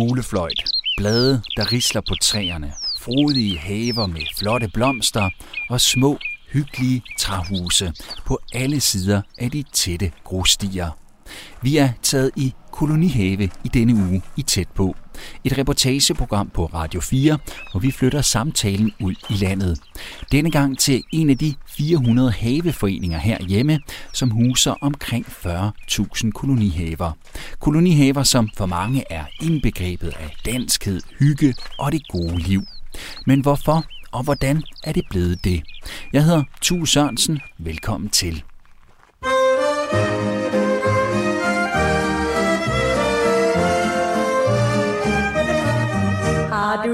fuglefløjt, blade, der risler på træerne, frodige haver med flotte blomster og små, hyggelige træhuse på alle sider af de tætte grusstier. Vi er taget i kolonihave i denne uge i Tæt på. Et reportageprogram på Radio 4, hvor vi flytter samtalen ud i landet. Denne gang til en af de 400 haveforeninger herhjemme, som huser omkring 40.000 kolonihaver. Kolonihaver, som for mange er indbegrebet af danskhed, hygge og det gode liv. Men hvorfor og hvordan er det blevet det? Jeg hedder Tue Sørensen. Velkommen til.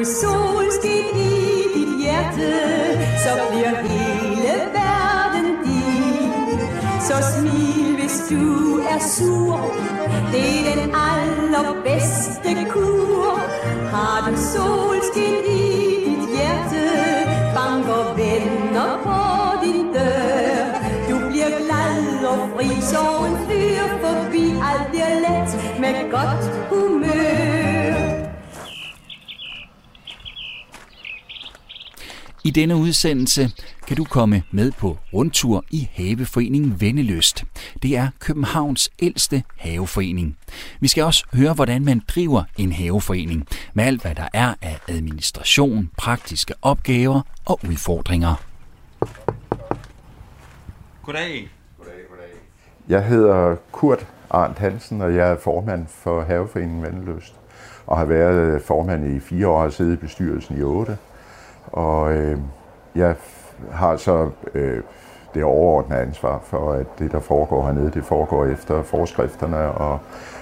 Solskin i dit hjerte, så bliver hele verden din. Så smil, hvis du er sur, det er den allerbedste kur. Har du solskin i dit hjerte, banker venner på din dør. Du bliver glad og fri, så en fyr forbi, alt bliver let med godt humør. I denne udsendelse kan du komme med på rundtur i Haveforeningen Venneløst. Det er Københavns ældste haveforening. Vi skal også høre, hvordan man driver en haveforening, med alt hvad der er af administration, praktiske opgaver og udfordringer. Goddag. Jeg hedder Kurt Arndt Hansen, og jeg er formand for Haveforeningen Vandløst. Og har været formand i fire år, og siddet i bestyrelsen i otte. Og øh, jeg har så øh, det overordnede ansvar for, at det, der foregår hernede, det foregår efter forskrifterne og,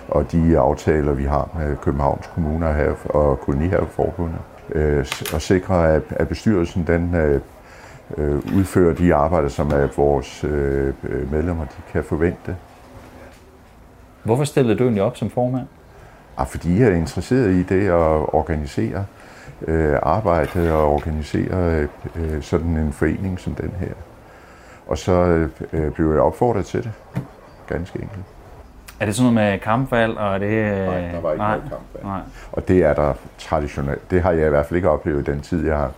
og de aftaler, vi har med Københavns Kommune og, have, og Kolonihaveforbundet. Øh, og sikre, at, at bestyrelsen den, øh, øh, udfører de arbejder, som er vores øh, medlemmer de kan forvente. Hvorfor stillede du egentlig op som formand? Ah, fordi jeg er interesseret i det at organisere øh, arbejde og organisere øh, sådan en forening som den her. Og så øh, blev jeg opfordret til det, ganske enkelt. Er det sådan noget med kampvalg, og er det... Nej, der var ikke nej, noget kampvalg. Nej. Og det er der traditionelt. Det har jeg i hvert fald ikke oplevet den tid, jeg har,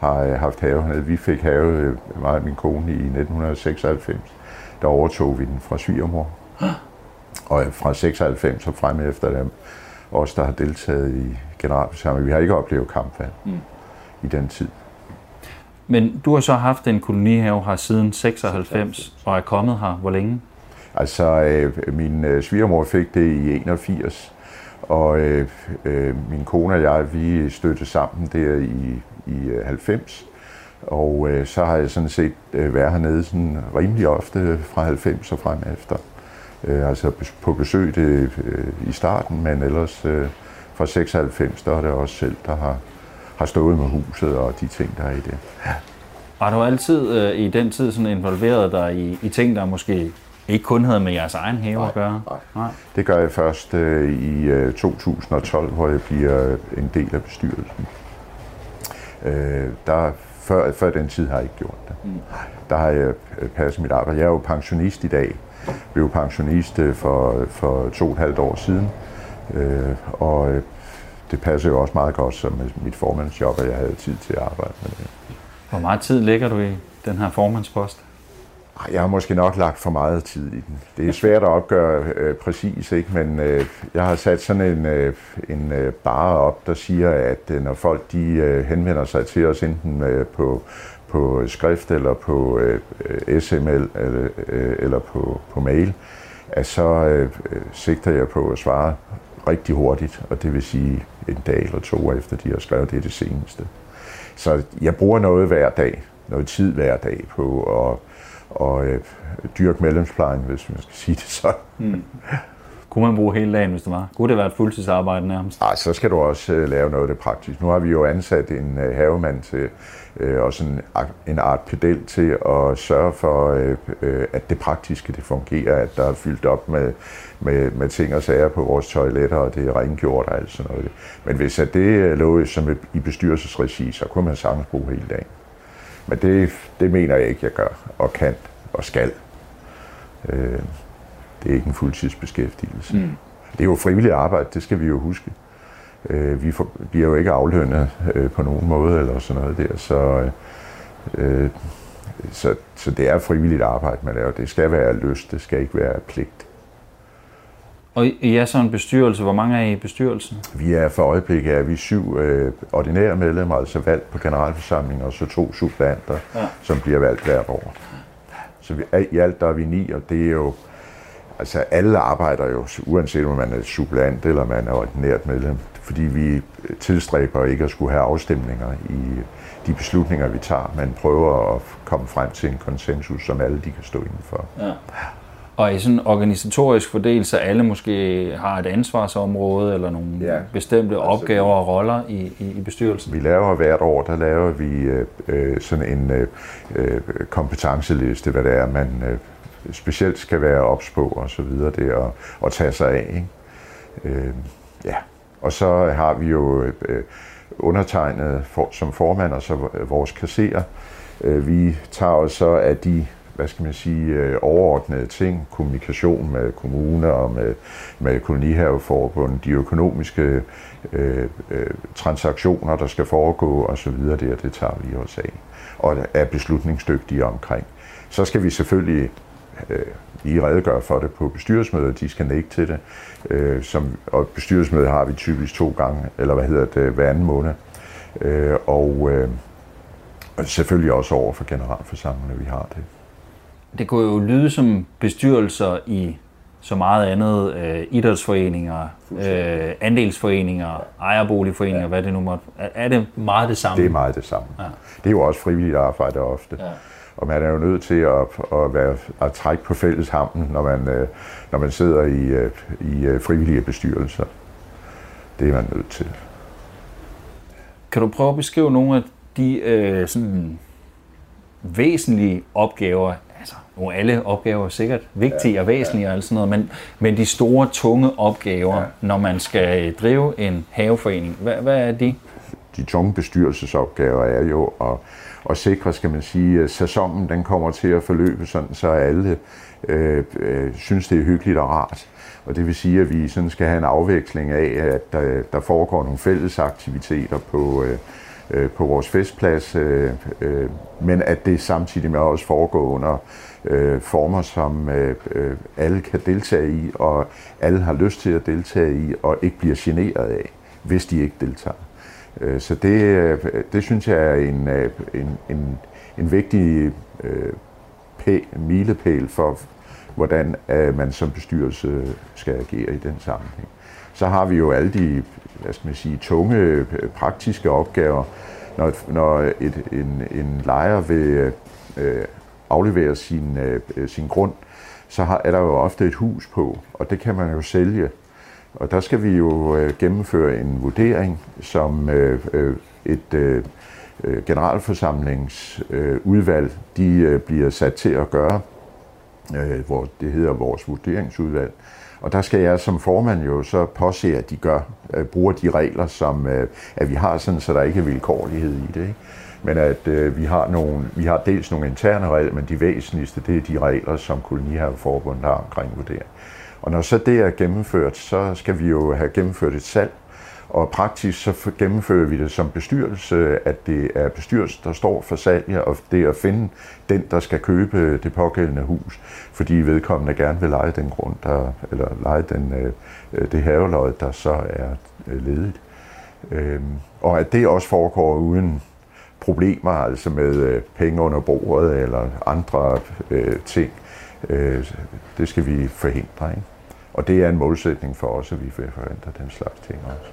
har haft have. Vi fik have, øh, mig og min kone, i 1996. Der overtog vi den fra svigermor. Og fra 96 og frem efter dem, os der har deltaget i generalforsamlingen, vi har ikke oplevet kampvalg mm. i den tid. Men du har så haft en kolonihave her siden 96, og er kommet her hvor længe? Altså, øh, min øh, svigermor fik det i 81, og øh, øh, min kone og jeg, vi støttede sammen der i, i øh, 90. Og øh, så har jeg sådan set øh, været hernede sådan rimelig ofte fra 90 og frem efter. Øh, altså på besøg det, øh, i starten, men ellers øh, fra 96, der er det også selv, der har, har stået med huset og de ting, der er i det. Har du altid øh, i den tid sådan involveret dig i, i ting, der måske ikke kun havde med jeres egen have at gøre? nej. nej. Det gør jeg først øh, i øh, 2012, hvor jeg bliver en del af bestyrelsen. Øh, der, før, før den tid har jeg ikke gjort det. Mm. Der har jeg øh, passet mit arbejde. Jeg er jo pensionist i dag. Jeg blev pensionist øh, for, for to og et halvt år siden. Øh, og øh, det passer jo også meget godt som mit formandsjob, at jeg havde tid til at arbejde med det. Hvor meget tid lægger du i den her formandspost? Jeg har måske nok lagt for meget tid i den. Det er svært at opgøre øh, præcis, ikke? men øh, jeg har sat sådan en, øh, en øh, bare op, der siger, at øh, når folk de øh, henvender sig til os enten øh, på, på skrift eller på øh, øh, SML eller, øh, eller på, på mail, at så øh, øh, sigter jeg på at svare rigtig hurtigt, og det vil sige en dag eller to efter, de har skrevet det, det seneste. Så jeg bruger noget hver dag, noget tid hver dag på at og, øh, dyrke medlemsplejen, hvis man skal sige det sådan. Kunne man bruge hele dagen, hvis det var? Kunne det være et fuldtidsarbejde nærmest? Ej, så skal du også øh, lave noget af det praktisk. Nu har vi jo ansat en øh, havemand til, øh, og sådan en, en art pedel til at sørge for, øh, øh, at det praktiske det fungerer, at der er fyldt op med, med, med ting og sager på vores toiletter, og det er rengjort og alt sådan noget. Men hvis at det øh, lå som et, i bestyrelsesregi, så kunne man sagtens bruge hele dagen. Men det, det mener jeg ikke, jeg gør, og kan og skal. Øh, det er ikke en fuldtidsbeskæftigelse. Mm. Det er jo frivilligt arbejde, det skal vi jo huske. Øh, vi får, bliver jo ikke aflønnet øh, på nogen måde eller sådan noget der, så, øh, så, så det er frivilligt arbejde, man laver. Det skal være lyst, det skal ikke være pligt. Og I er så en bestyrelse. Hvor mange er I i bestyrelsen? Vi er for øjeblikket er vi syv øh, ordinære medlemmer, altså valgt på generalforsamlingen, og så to supplanter, ja. som bliver valgt hvert år. Så vi, i alt der er vi ni, og det er jo, altså alle arbejder jo, uanset om man er supplant eller man er ordinært medlem, fordi vi tilstræber ikke at skulle have afstemninger i de beslutninger, vi tager, men prøver at komme frem til en konsensus, som alle de kan stå indenfor. Ja. Og i sådan en organisatorisk fordel, så alle måske har et ansvarsområde eller nogle ja. bestemte altså, opgaver og roller i, i, i bestyrelsen? Vi laver hvert år, der laver vi øh, øh sådan en øh, øh, kompetenceliste, hvad det er, man øh, specielt skal være ops på og så videre, det og, og tage sig af. Ikke? Øh, ja. Og så har vi jo øh, undertegnet for, som formand og så øh, vores kasserer. Øh, vi tager os så af de hvad skal man sige, øh, overordnede ting, kommunikation med kommuner og med, med kolonihaveforbund, de økonomiske øh, øh, transaktioner, der skal foregå osv., det, det tager vi os af, og er beslutningsdygtige omkring. Så skal vi selvfølgelig øh, lige redegøre for det på bestyrelsesmødet, de skal ikke til det. Øh, som, og bestyrelsesmødet har vi typisk to gange, eller hvad hedder det, hver anden måned. Øh, og øh, selvfølgelig også over for generalforsamlingen, vi har det det kunne jo lyde som bestyrelser i så meget andet, øh, idrætsforeninger, øh, andelsforeninger, ejerboligforeninger, ja. hvad det nu måtte. Er, er det meget det samme? Det er meget det samme. Ja. Det er jo også frivilligt arbejde ofte. Ja. Og man er jo nødt til at, at, være, at trække på fælles hampen, når man, øh, når man sidder i, øh, i øh, frivillige bestyrelser. Det er man nødt til. Kan du prøve at beskrive nogle af de øh, sådan væsentlige opgaver, nu alle opgaver er sikkert vigtige ja, og væsentlige ja. og alt sådan noget, men, men de store, tunge opgaver, ja. når man skal drive en haveforening, hvad, hvad er de? De tunge bestyrelsesopgaver er jo at, og sikre, skal man sige, at sæsonen den kommer til at forløbe sådan, så alle øh, øh, synes, det er hyggeligt og rart. Og det vil sige, at vi sådan skal have en afveksling af, at der, der foregår nogle fælles aktiviteter på, øh, øh, på vores festplads, øh, øh, men at det samtidig med også foregår under øh, former, som øh, øh, alle kan deltage i, og alle har lyst til at deltage i, og ikke bliver generet af, hvis de ikke deltager. Øh, så det, øh, det synes jeg er en, øh, en, en, en vigtig milepæl for, hvordan man som bestyrelse skal agere i den sammenhæng. Så har vi jo alle de hvad skal man sige, tunge praktiske opgaver, når, når et, en, en lejer vil øh, aflevere sin, øh, sin grund, så har, er der jo ofte et hus på, og det kan man jo sælge. Og der skal vi jo øh, gennemføre en vurdering, som øh, øh et øh, øh generalforsamlingsudvalg øh, de øh, bliver sat til at gøre, øh, hvor det hedder vores vurderingsudvalg. Og der skal jeg som formand jo så påse, at de gør, øh, bruger de regler, som øh, at vi har sådan, så der ikke er vilkårlighed i det. Ikke? Men at øh, vi, har nogle, vi har dels nogle interne regler, men de væsentligste, det er de regler, som Kolonihaveforbundet har omkring vurdering. Og når så det er gennemført, så skal vi jo have gennemført et salg, og praktisk så gennemfører vi det som bestyrelse, at det er bestyrelsen, der står for salget, og det er at finde den, der skal købe det pågældende hus, fordi vedkommende gerne vil lege den grund, der, eller lege den, øh, det haveløj, der så er øh, ledigt. Øhm, og at det også foregår uden problemer, altså med øh, penge under bordet eller andre ting. Det skal vi forhindre. Ikke? Og det er en målsætning for os, at vi forventer den slags ting også.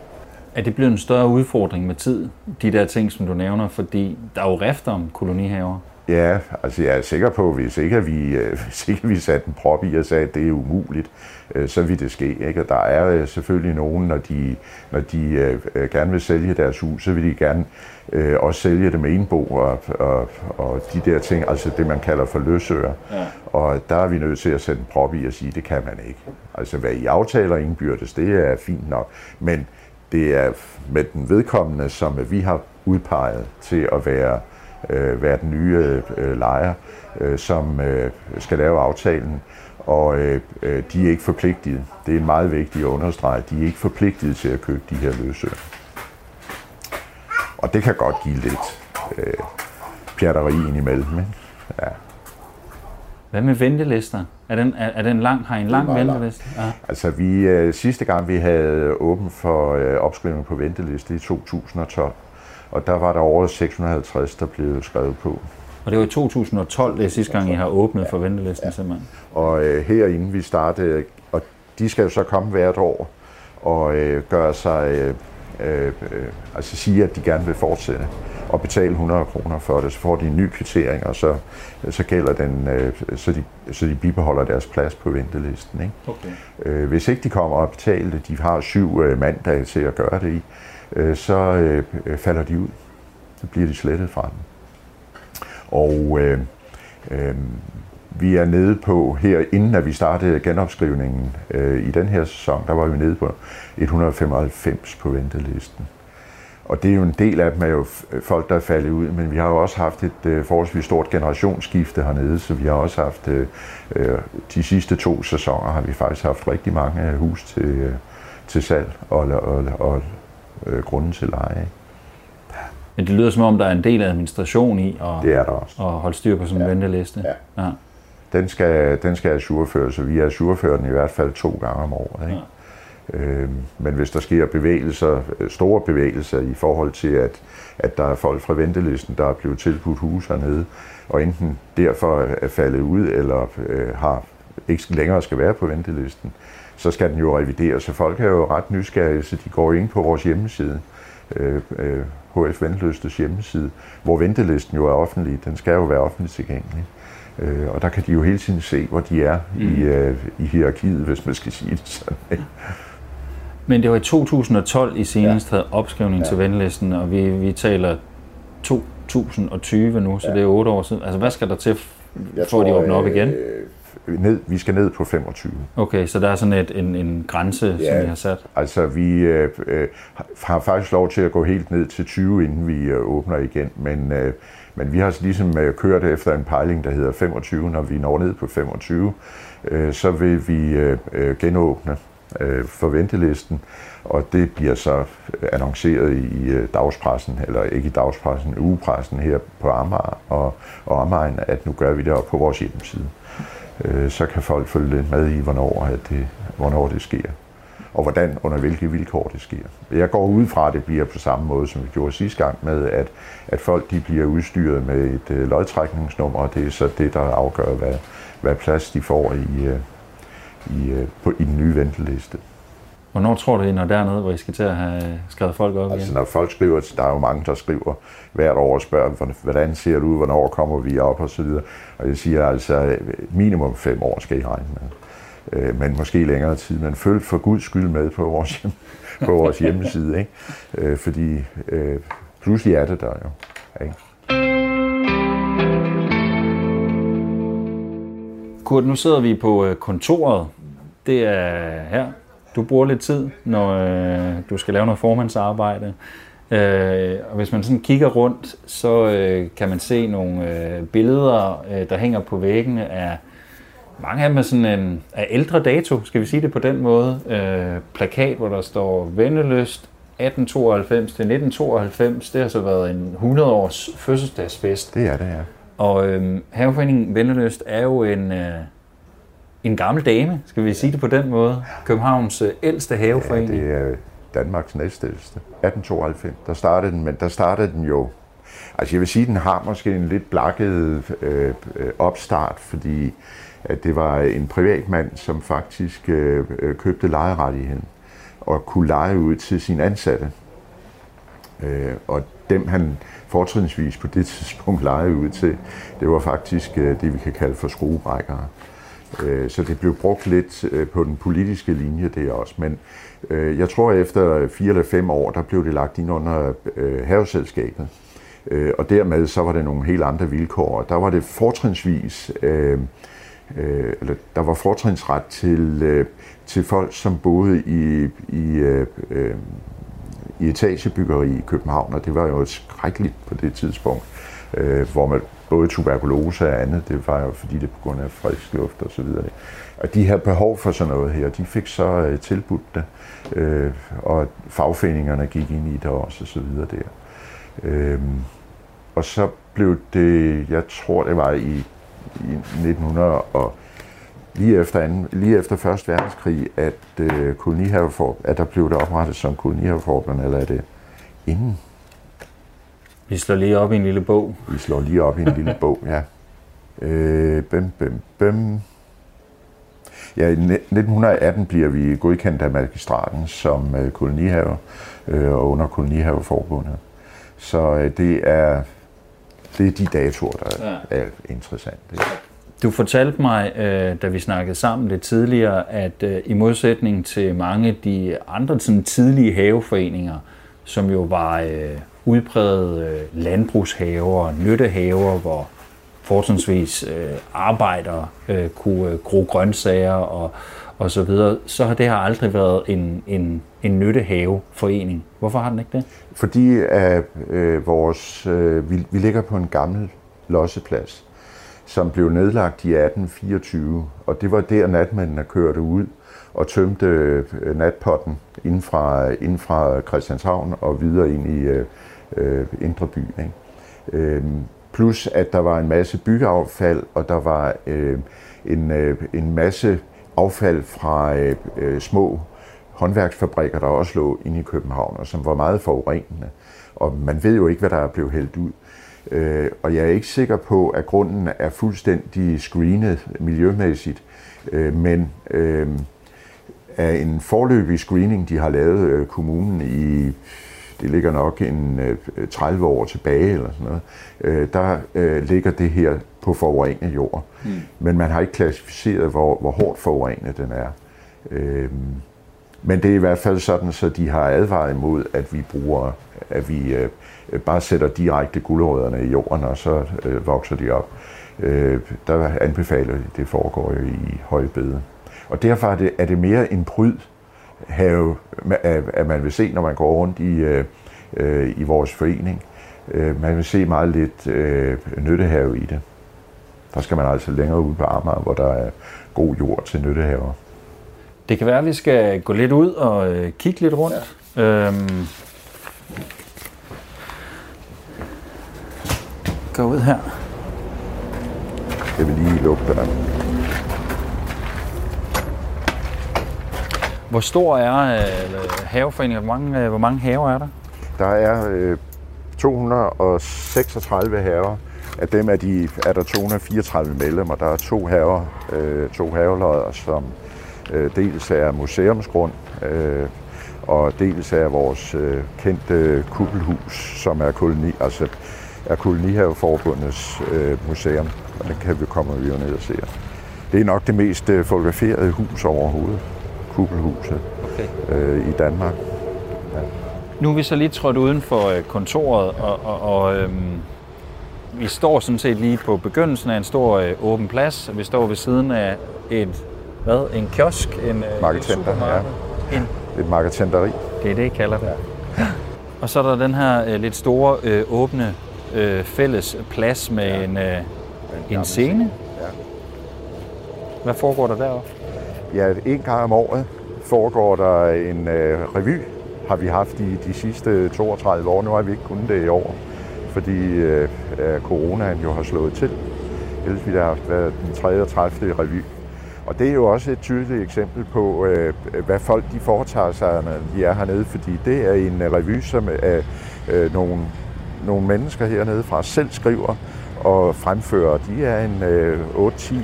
Er det blevet en større udfordring med tid, de der ting, som du nævner? Fordi der er jo rift om kolonihaver. Ja, altså jeg er sikker på, at hvis ikke vi, øh, hvis ikke vi satte en prop i og sagde, at det er umuligt, øh, så vil det ske. Ikke? Og der er øh, selvfølgelig nogen, når de, når de gerne vil sælge deres hus, så vil de gerne også sælge det med en bo og, og, og de der ting, altså det man kalder for løsøger. Ja. Og der er vi nødt til at sætte en prop i og sige, at det kan man ikke. Altså hvad I aftaler indbyrdes, det er fint nok, men det er med den vedkommende, som vi har udpeget til at være øh, være den nye øh, lejer, øh, som øh, skal lave aftalen. og øh, øh, de er ikke forpligtet. Det er meget vigtigt at understrege, de er ikke forpligtet til at købe de her løsøer. Og det kan godt give lidt øh, pjatteri indimellem. Ikke? Ja. Hvad med ventelister? Er den, er, er den lang, har I en lang meget venteliste? Ja. Altså vi, øh, sidste gang vi havde åbent for øh, opskrivning på venteliste i 2012, og der var der over 650, der blev skrevet på. Og det var i 2012, det er sidste gang, I har åbnet for ventelisten ja. simpelthen. Og øh, herinde vi startede, og de skal jo så komme hvert år og øh, gøre sig, øh, øh, altså sige, at de gerne vil fortsætte og betale 100 kroner for det, så får de en ny kvittering, og så, så gælder den, øh, så, de, så de bibeholder deres plads på ventelisten. Ikke? Okay. Øh, hvis ikke de kommer og betaler det, de har syv øh, mandage til at gøre det i, øh, så øh, falder de ud. Så bliver de slettet fra den. Og øh, øh, vi er nede på, her inden at vi startede genopskrivningen øh, i den her sæson, der var vi nede på 195 på ventelisten. Og det er jo en del af dem er jo øh, folk, der er faldet ud, men vi har jo også haft et øh, forholdsvis stort generationsskifte hernede, så vi har også haft, øh, øh de sidste to sæsoner har vi faktisk haft rigtig mange hus til, øh, til salg og, og, og øh, grunden til leje. Men det lyder som om, der er en del administration i at, Det er der også. at holde styr på sådan en venteliste. Ja. Ja. Den skal, den skal ajourføres, så vi ajourfører den i hvert fald to gange om året. Ikke? Øh, men hvis der sker bevægelser, øh, store bevægelser i forhold til, at, at der er folk fra ventelisten, der er blevet tilbudt hus hernede, og enten derfor er faldet ud, eller øh, har ikke længere skal være på ventelisten, så skal den jo revideres. Så folk er jo ret nysgerrige, så de går ind på vores hjemmeside, øh, øh, HF Venteløstes hjemmeside, hvor ventelisten jo er offentlig. Den skal jo være offentligt tilgængelig. Øh, og der kan de jo hele tiden se, hvor de er mm. i, øh, i hierarkiet, hvis man skal sige det sådan. Ikke? Men det var i 2012, I senest ja. havde opskrivning ja. Til ventelisten, og vi, vi taler 2020 nu, så ja. det er otte år siden. Altså, hvad skal der til, for at de åbner op igen? Øh, ned, vi skal ned på 25. Okay, så der er sådan et, en, en grænse, ja. som Ja. I har sat. Altså, vi øh, øh, har faktisk lov til at gå helt ned til 20, inden vi øh, åbner igen, men, øh, men vi har ligesom øh, kørt efter en pejling, der hedder 25. Når vi når ned på 25, øh, så vil vi øh, øh, genåbne øh, for ventelisten, og det bliver så annonceret i øh, dagspressen, eller ikke i dagspressen, ugepressen her på Amager og, og omegn, at nu gør vi det op på vores hjemmeside. Øh, så kan folk følge lidt med i, hvornår, at det, hvornår det sker og hvordan, under hvilke vilkår det sker. Jeg går ud fra, at det bliver på samme måde, som vi gjorde sidste gang, med at, at folk de bliver udstyret med et øh, lodtrækningsnummer, og det er så det, der afgør, hvad, hvad plads de får i, øh, i, øh, på, i den nye venteliste. Hvornår tror du, I når dernede, hvor I skal til at have skrevet folk op Altså igen? når folk skriver, der er jo mange, der skriver hvert år og spørger, "Hvordan- hvordan ser det ud, hvornår kommer vi op og så videre. Og jeg siger altså, minimum fem år skal I regne med. Øh, Men måske længere tid. Men følg for guds skyld med på vores, hjem, på vores hjemmeside. Ikke? Øh, Fordi øh, pludselig er det der jo. Ikke? Kurt, nu sidder vi på øh, kontoret. Det er her. Du bruger lidt tid, når øh, du skal lave noget formandsarbejde. Øh, og hvis man sådan kigger rundt, så øh, kan man se nogle øh, billeder, øh, der hænger på væggene af mange af dem er sådan en af ældre dato, skal vi sige det på den måde. Øh, plakat, hvor der står Vendeløst 1892 til 1992. Det har så været en 100 års fødselsdagsfest. Det er det, ja. Og øhm, Haveforeningen Vendeløst er jo en, øh, en gammel dame, skal vi sige det på den måde. Københavns øh, ældste Ja, haveforening. det er Danmarks næstældste. 1892, der startede den, men der startede den jo... Altså jeg vil sige, den har måske en lidt blakket øh, øh, opstart, fordi at det var en privatmand, som faktisk øh, øh, købte lejerettigheden og kunne lege ud til sine ansatte. Øh, og dem han fortrinsvis på det tidspunkt lejede ud til, det var faktisk øh, det, vi kan kalde for skruebrækkere. Øh, Så det blev brugt lidt øh, på den politiske linje der også. Men øh, jeg tror, at efter fire eller fem år, der blev det lagt ind under øh, haveselskabet. Øh, Og dermed så var det nogle helt andre vilkår. Der var det fortrinsvis, øh, eller der var fortrinsret til, til folk, som boede i, i, i etagebyggeri i København, og det var jo skrækkeligt på det tidspunkt, hvor man både tuberkulose og andet. Det var jo fordi det er på grund af frisk luft og så videre. Og de her behov for sådan noget her, de fik så øh, tilbudt det, øh, og fagforeningerne gik ind i det også og så videre der. Øh, og så blev det, jeg tror det var i, i 1900 og lige efter, anden, lige efter Første Verdenskrig, at, øh, kolonihavefor, at der blev det oprettet som kolonihaveforbund, eller er det inden? Vi slår lige op i en lille bog. Vi slår lige op i en lille bog, ja. Øh, bim, bim, bim. Ja, i 1918 bliver vi godkendt af magistraten som øh, kolonihave øh, og under kolonihaveforbundet. Så øh, det er det er de datoer, der ja. er interessante. Du fortalte mig, øh, da vi snakkede sammen lidt tidligere, at øh, i modsætning til mange af de andre sådan tidlige haveforeninger, som jo var øh, udpræget øh, landbrugshaver, nyttehaver, hvor fortrinsvis øh, arbejdere øh, kunne gro grøntsager og, og så videre, så har det her aldrig været en, en, en nyttehaveforening. Hvorfor har den ikke det? Fordi at, øh, vores, øh, vi, vi ligger på en gammel losseplads, som blev nedlagt i 1824, og det var der natmændene kørte ud og tømte natpotten inden fra, inden fra Christianshavn og videre ind i øh, Indre By. Ikke? Øh, plus at der var en masse byggeaffald, og der var øh, en, øh, en masse affald fra øh, øh, små håndværksfabrikker, der også lå inde i København, og som var meget forurenende. Og man ved jo ikke, hvad der er blevet hældt ud. Øh, og jeg er ikke sikker på, at grunden er fuldstændig screenet miljømæssigt, øh, men øh, af en forløbig screening, de har lavet øh, kommunen i det ligger nok en øh, 30 år tilbage eller sådan noget, øh, der øh, ligger det her på forurenet jord. Mm. Men man har ikke klassificeret, hvor, hvor hårdt forurenet den er. Øh, men det er i hvert fald sådan, så de har advaret imod, at vi bruger, at vi øh, bare sætter direkte guldrødderne i jorden, og så øh, vokser de op. Øh, der anbefaler de, det foregår jo i højbede. Og derfor er det, er det mere en pryd have, at man vil se, når man går rundt i, øh, øh, i vores forening. Øh, man vil se meget lidt øh, nyttehave i det. Der skal man altså længere ud på Amager, hvor der er god jord til nyttehaver. Det kan være, at vi skal gå lidt ud og øh, kigge lidt rundt. Ja. Øhm, gå ud her. Jeg vil lige lukke den. Hvor stor er øh, haveforeningen? Hvor mange, øh, hvor mange haver er der? Der er øh, 236 haver. Af dem er, de, er der 234 medlemmer. Der er to haver, øh, to havelodder, som øh, dels er museumsgrund, øh, og dels er vores øh, kendte kuppelhus, som er koloni, altså er kolonihaveforbundets øh, museum, og den kan vi komme vi jo ned og se. Det er nok det mest øh, fotograferede hus overhovedet, kuppelhuset okay. øh, i Danmark. Ja. Nu er vi så lige trådt uden for øh, kontoret, og, og, og øhm, vi står sådan set lige på begyndelsen af en stor øh, åben plads. Vi står ved siden af et hvad? En kiosk? En, øh, Marketcenter, ja. En, et marketenteri. Det er det, I kalder det. Ja. Og så er der den her øh, lidt store øh, åbne øh, fælles plads med ja. en, øh, en scene. Ja. Hvad foregår der deroppe? Ja, en gang om året foregår der en øh, revy, har vi haft i de sidste 32 år. Nu har vi ikke kunnet det i år, fordi øh, coronaen jo har slået til. Ellers ville det have været den 33. revy. Og det er jo også et tydeligt eksempel på, øh, hvad folk de foretager sig, når de er hernede, fordi det er en øh, revy, som er øh, nogle, nogle mennesker hernede fra selv skriver og fremfører. De er en øh, 8-10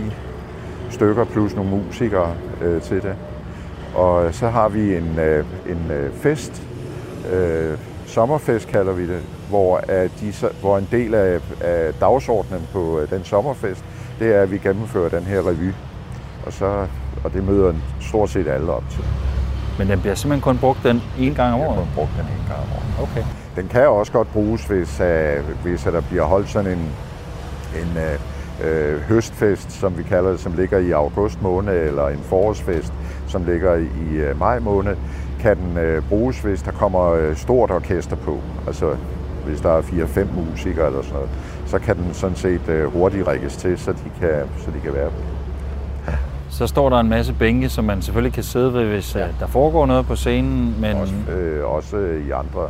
stykker plus nogle musikere øh, til det. Og så har vi en, øh, en øh, fest, øh, sommerfest kalder vi det, hvor, at de, hvor en del af, af dagsordenen på øh, den sommerfest, det er, at vi gennemfører den her revy og, så, og det møder stort set alle op til. Men den bliver simpelthen kun brugt den ene gang om året? Den brugt den ene gang om året. Okay. Den kan også godt bruges, hvis, uh, hvis uh, der bliver holdt sådan en, en uh, uh, høstfest, som vi kalder det, som ligger i august måned, eller en forårsfest, som ligger i uh, maj måned, kan den uh, bruges, hvis der kommer uh, stort orkester på. Altså hvis der er 4-5 musikere eller sådan noget, så kan den sådan set øh, hurtigt rækkes til, så de kan, så de kan være Så står der en masse bænke, som man selvfølgelig kan sidde ved, hvis ja. der foregår noget på scenen, men også, øh, også i andre.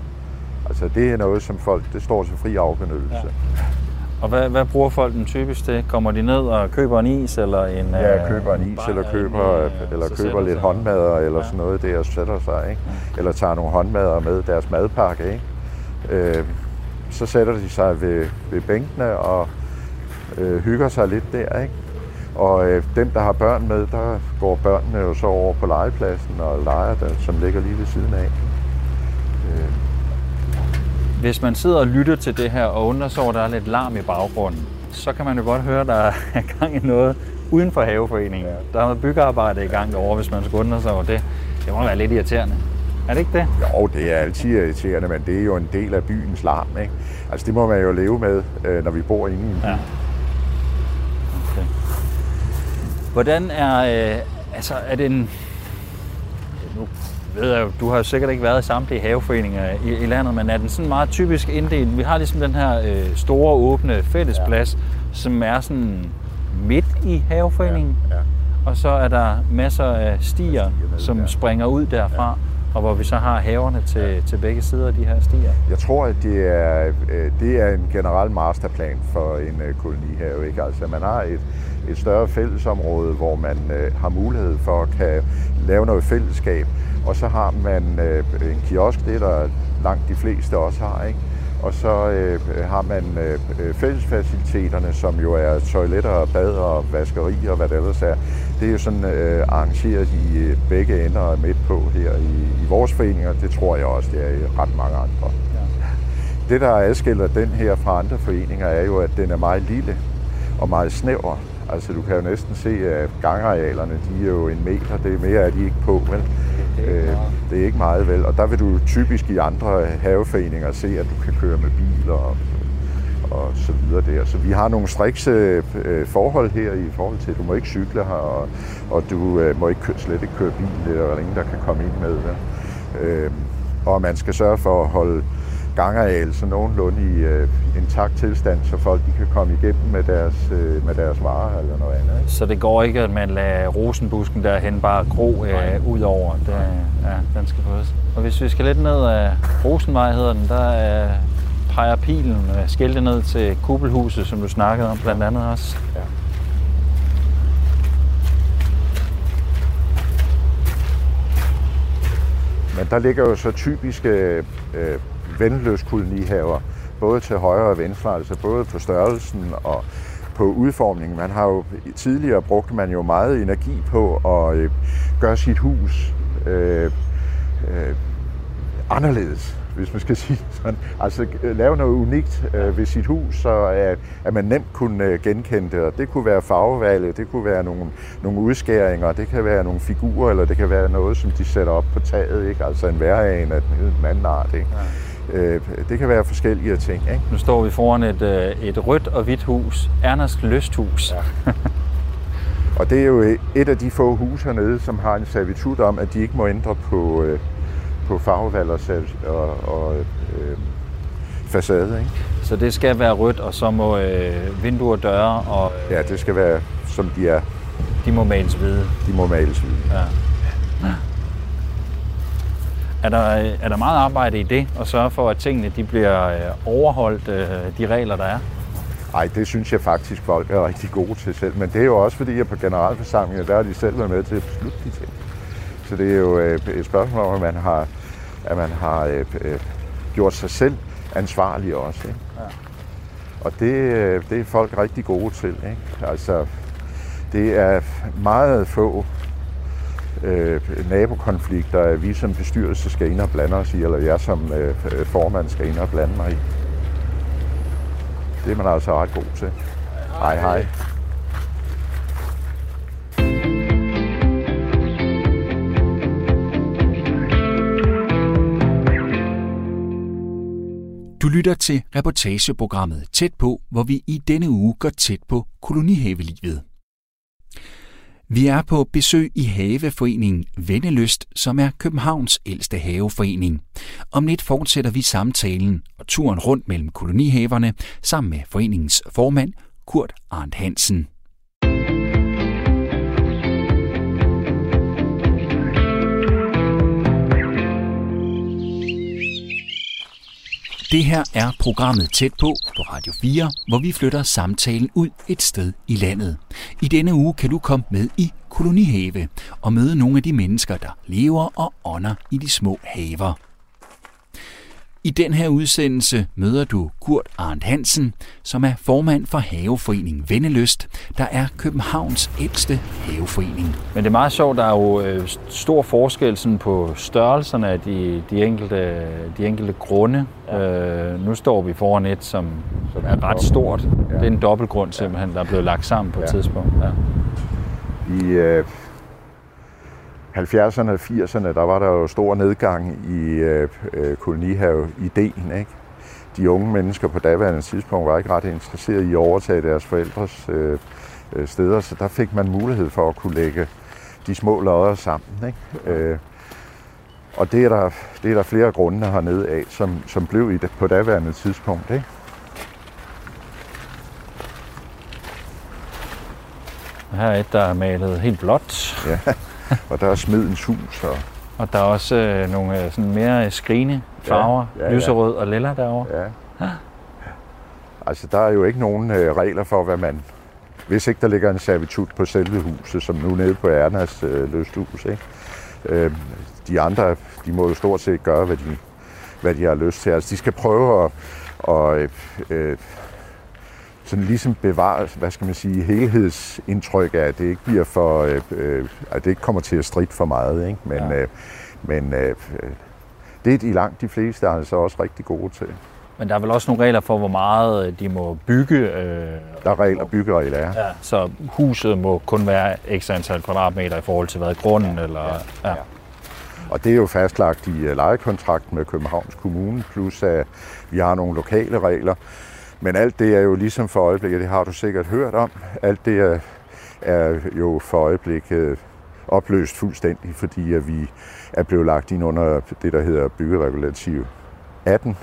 Altså det er noget, som folk, det står til fri afbenyttelse. Ja. Og hvad, hvad bruger folk den typisk til? Kommer de ned og køber en is eller en Ja, øh, køber en is, eller en, køber, øh, eller køber lidt sig. håndmadder, eller Ja. sådan noget der, og sætter sig, ikke? Eller tager nogle håndmadder med deres madpakke, ikke? Øh, så sætter de sig ved, ved bænkene og øh, hygger sig lidt der, ikke? Og øh, dem, der har børn med, der går børnene jo så over på legepladsen og leger der, som ligger lige ved siden af. Øh, Hvis man sidder og lytter til det her og undrer sig over, at der er lidt larm i baggrunden, så kan man jo godt høre, at der er gang i noget uden for haveforeningen. Der er noget byggearbejde i gang derovre, hvis man skulle undre sig over det. Det må være lidt irriterende. Er det ikke det? Jo, det er altid irriterende, men det er jo en del af byens larm, ikke? Altså det må man jo leve med, øh, når vi bor inde i en by. Ja. Okay. Hvordan er, øh, altså er det en, nu ved jeg du har jo sikkert ikke været i samtlige haveforeninger i, i landet, men er den sådan meget typisk inddelt? Vi har ligesom den her øh, store åbne fællesplads, ja. som er sådan midt i haveforeningen, Ja, ja. og så er der masser af stier, ned som der. springer ud derfra, og hvor vi så har haverne til, til begge sider af de her stier. Jeg tror, at det er, øh, det er en generel masterplan for en øh, kolonihave. Ikke? Altså, man har et, et større fællesområde, hvor man øh, har mulighed for at kan lave noget fællesskab. Og så har man en kiosk, det er der langt de fleste også har. Ikke? Og så øh, har man øh, øh, fællesfaciliteterne, som jo er toiletter, og bad og vaskeri og hvad det ellers er. Det er jo sådan øh, arrangeret i øh, begge ender og midt på her i, i vores foreninger. Det tror jeg også, det er i ret mange andre. Det, der adskiller den her fra andre foreninger, er jo, at den er meget lille og meget snæver. Altså, du kan jo næsten se, at gangarealerne, de er jo en meter. Det er mere er de ikke på, vel? Det er ikke Øh, det er ikke meget, vel? Og der vil du typisk i andre haveforeninger se, at du kan køre med bil og, og så videre der. Så vi har nogle strikse øh, forhold her i forhold til, at du må ikke cykle her, og, og du øh, må ikke kø- slet ikke køre bil, eller er der ingen, der kan komme ind med. Vel? Øh, og man skal sørge for at holde gangareal så nogenlunde i øh, intakt tilstand, så folk de kan komme igennem med deres, øh, med deres varer eller noget andet. Ikke? Så det går ikke, at man lader rosenbusken derhen bare gro øh, ud over. Det, ja, den skal fås. Og hvis vi skal lidt ned af Rosenvej, hedder den, der øh, peger pilen øh, skiltet ned til kuppelhuset, som du snakkede om blandt andet også. Ja. Men der ligger jo så typiske øh, vendeløskolonihaver, både til højre og venstre, altså både på størrelsen og på udformningen. Man har jo tidligere brugt man jo meget energi på at øh, gøre sit hus øh, øh, anderledes, hvis man skal sige sådan. Altså øh, lave noget unikt øh, ved sit hus, så at, at man nemt kunne øh, genkende det. Og det kunne være farvevalget, det kunne være nogle, nogle udskæringer, det kan være nogle figurer, eller det kan være noget, som de sætter op på taget, ikke? altså en væragen af den den anden art. Ikke? Ja. Øh, det kan være forskellige ting. Ikke? Nu står vi foran et, øh, et rødt og hvidt hus. Erners Lysthus. Ja. Og det er jo et af de få huse hernede, som har en servitut om, at de ikke må ændre på, øh, på farvevalg og, og, og øh, facade. Ikke? Så det skal være rødt, og så må øh, vinduer døre, og øh, Ja, det skal være, som de er. de må males hvide. De må males hvide. Ja. Er der, er der meget arbejde i det, at sørge for, at tingene de bliver øh, overholdt, øh, de regler, der er? Ej, det synes jeg faktisk, folk er rigtig gode til selv. Men det er jo også fordi, at på generalforsamlinger, der har de selv været med til at beslutte de ting. Så det er jo øh, et spørgsmål om, at man har, at man har øh, øh, gjort sig selv ansvarlig også. Ikke? Ja. Og det, øh, det er folk rigtig gode til. Ikke? Altså, det er meget få øh, nabokonflikter, at vi som bestyrelse skal ind og blande os i, eller jeg som øh, øh, formand skal ind og blande mig i. Det er man altså ret god til. Hej hej. Du lytter til reportageprogrammet Tæt på, hvor vi i denne uge går tæt på kolonihavelivet. Vi er på besøg i Haveforeningen Vennelyst, som er Københavns ældste haveforening. Om lidt fortsætter vi samtalen og turen rundt mellem kolonihaverne sammen med foreningens formand Kurt Arndt Hansen. Det her er programmet Tæt på på Radio 4, hvor vi flytter samtalen ud et sted i landet. I denne uge kan du komme med i Kolonihave og møde nogle af de mennesker, der lever og ånder i de små haver. I den her udsendelse møder du Kurt Arndt Hansen, som er formand for Haveforeningen Vennelyst, der er Københavns ældste haveforening. Men det er meget sjovt, der er jo øh, stor forskel sådan på størrelserne af de, de, enkelte, de enkelte grunde. Ja. Øh, nu står vi foran et, som, som er ret stort. Ja. Det er en dobbeltgrund simpelthen, der er blevet lagt sammen på ja. et tidspunkt. Ja. I øh, 70'erne og 80'erne, der var der jo stor nedgang i øh, øh, kolonihave-ideen. Ikke? De unge mennesker på daværende tidspunkt var ikke ret interesserede i at overtage deres forældres øh, øh, steder, så der fik man mulighed for at kunne lægge de små lodder sammen. Ikke? Øh, og det er, der, det er der flere grunde hernede af, som, som blev i det, på daværende tidspunkt. Ikke? Her er et, der er malet helt blåt. Ja. og der er smedens hus. Og, og der er også øh, nogle øh, sådan mere skrigende farver, ja, ja, ja. lyserød og lilla derovre. Ja. Ah. Altså, der er jo ikke nogen øh, regler for, hvad man... Hvis ikke der ligger en servitut på selve huset, som nu nede på Ernas øh, lysthus, ikke? Øh, de andre, de må jo stort set gøre, hvad de, hvad de har lyst til. Altså, de skal prøve at, og, øh, sådan ligesom bevare, hvad skal man sige, helhedsindtryk af, at det ikke bliver for, øh, øh, at det ikke kommer til at stride for meget, ikke? Men, ja. øh, men øh, det er de langt de fleste er altså også rigtig gode til. Men der er vel også nogle regler for, hvor meget øh, de må bygge? Øh, der er regler, byggeregler, ja. ja. Så huset må kun være ekstra antal kvadratmeter i forhold til hvad grunden, ja. eller... Ja. ja. Og det er jo fastlagt i lejekontrakten med Københavns Kommune, plus at vi har nogle lokale regler. Men alt det er jo ligesom for øjeblikket, det har du sikkert hørt om, alt det er, er jo for øjeblikket opløst fuldstændig, fordi at vi er blevet lagt ind under det, der hedder byggeregulativ 18,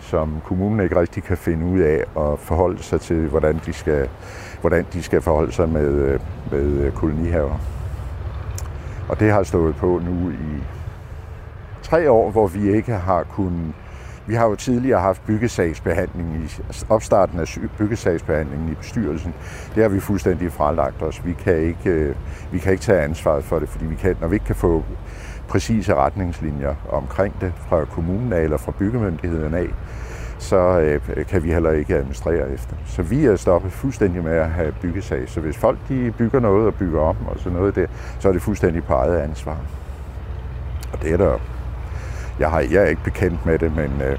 som kommunen ikke rigtig kan finde ud af at forholde sig til, hvordan de skal, hvordan de skal forholde sig med, med kolonihaver. Og det har stået på nu i tre år, hvor vi ikke har kunnet vi har jo tidligere haft byggesagsbehandling i altså opstarten af byggesagsbehandlingen i bestyrelsen. Det har vi fuldstændig fralagt os. Vi kan ikke, øh, vi kan ikke tage ansvaret for det, fordi vi kan, når vi ikke kan få præcise retningslinjer omkring det fra kommunen af eller fra byggemyndigheden af, så øh, kan vi heller ikke administrere efter. Så vi er stoppet fuldstændig med at have byggesag. Så hvis folk de bygger noget og bygger om og sådan noget der, så er det fuldstændig på eget ansvar. Og det er der jeg, har, jeg er ikke bekendt med det, men, øh,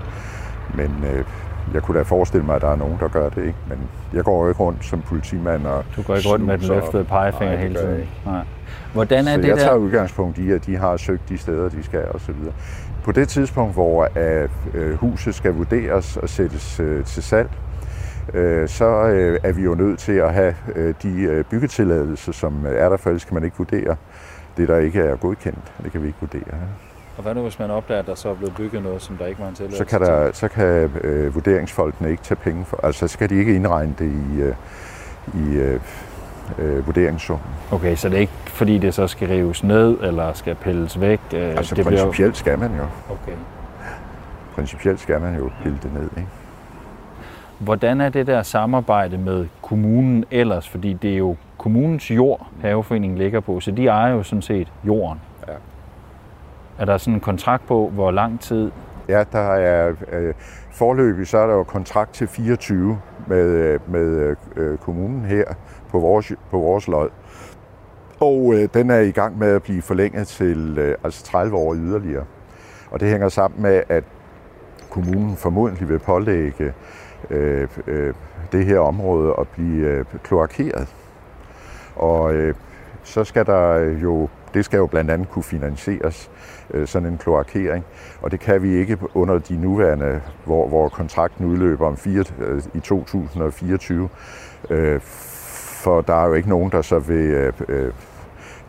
men øh, jeg kunne da forestille mig, at der er nogen, der gør det. Ikke? Men jeg går jo ikke rundt som politimand. Og du går ikke rundt med den løftede pegefinger nej, hele tiden? Nej. Hvordan er så det jeg der? tager udgangspunkt i, at de har søgt de steder, de skal osv. På det tidspunkt, hvor at, øh, huset skal vurderes og sættes øh, til salg, øh, så øh, er vi jo nødt til at have øh, de øh, byggetilladelser, som er der, for ellers kan man ikke vurdere det, der ikke er godkendt. Det kan vi ikke vurdere. Og hvad nu, hvis man opdager, at der så er blevet bygget noget, som der ikke var en tilladelse så kan, der, så kan øh, vurderingsfolkene ikke tage penge for. Altså, så skal de ikke indregne det i, øh, i øh, øh, vurderingssummen. Okay, så det er ikke fordi, det så skal rives ned, eller skal pilles væk? Øh, altså, det principielt bliver... skal man jo. Okay. Principielt skal man jo pille det ned, ikke? Hvordan er det der samarbejde med kommunen ellers? Fordi det er jo kommunens jord, haveforeningen ligger på, så de ejer jo sådan set jorden. Er der sådan en kontrakt på, hvor lang tid? Ja, der er øh, forløbig, så er der jo kontrakt til 24 med, øh, med øh, kommunen her på vores, på vores lod. Og øh, den er i gang med at blive forlænget til øh, altså 30 år yderligere. Og det hænger sammen med, at kommunen formodentlig vil pålægge øh, øh, det her område at blive øh, kloakeret. Og øh, så skal der jo, det skal jo blandt andet kunne finansieres øh, sådan en kloakering. Og det kan vi ikke under de nuværende, hvor, hvor kontrakten udløber om fire, øh, i 2024, øh, for der er jo ikke nogen, der så vil,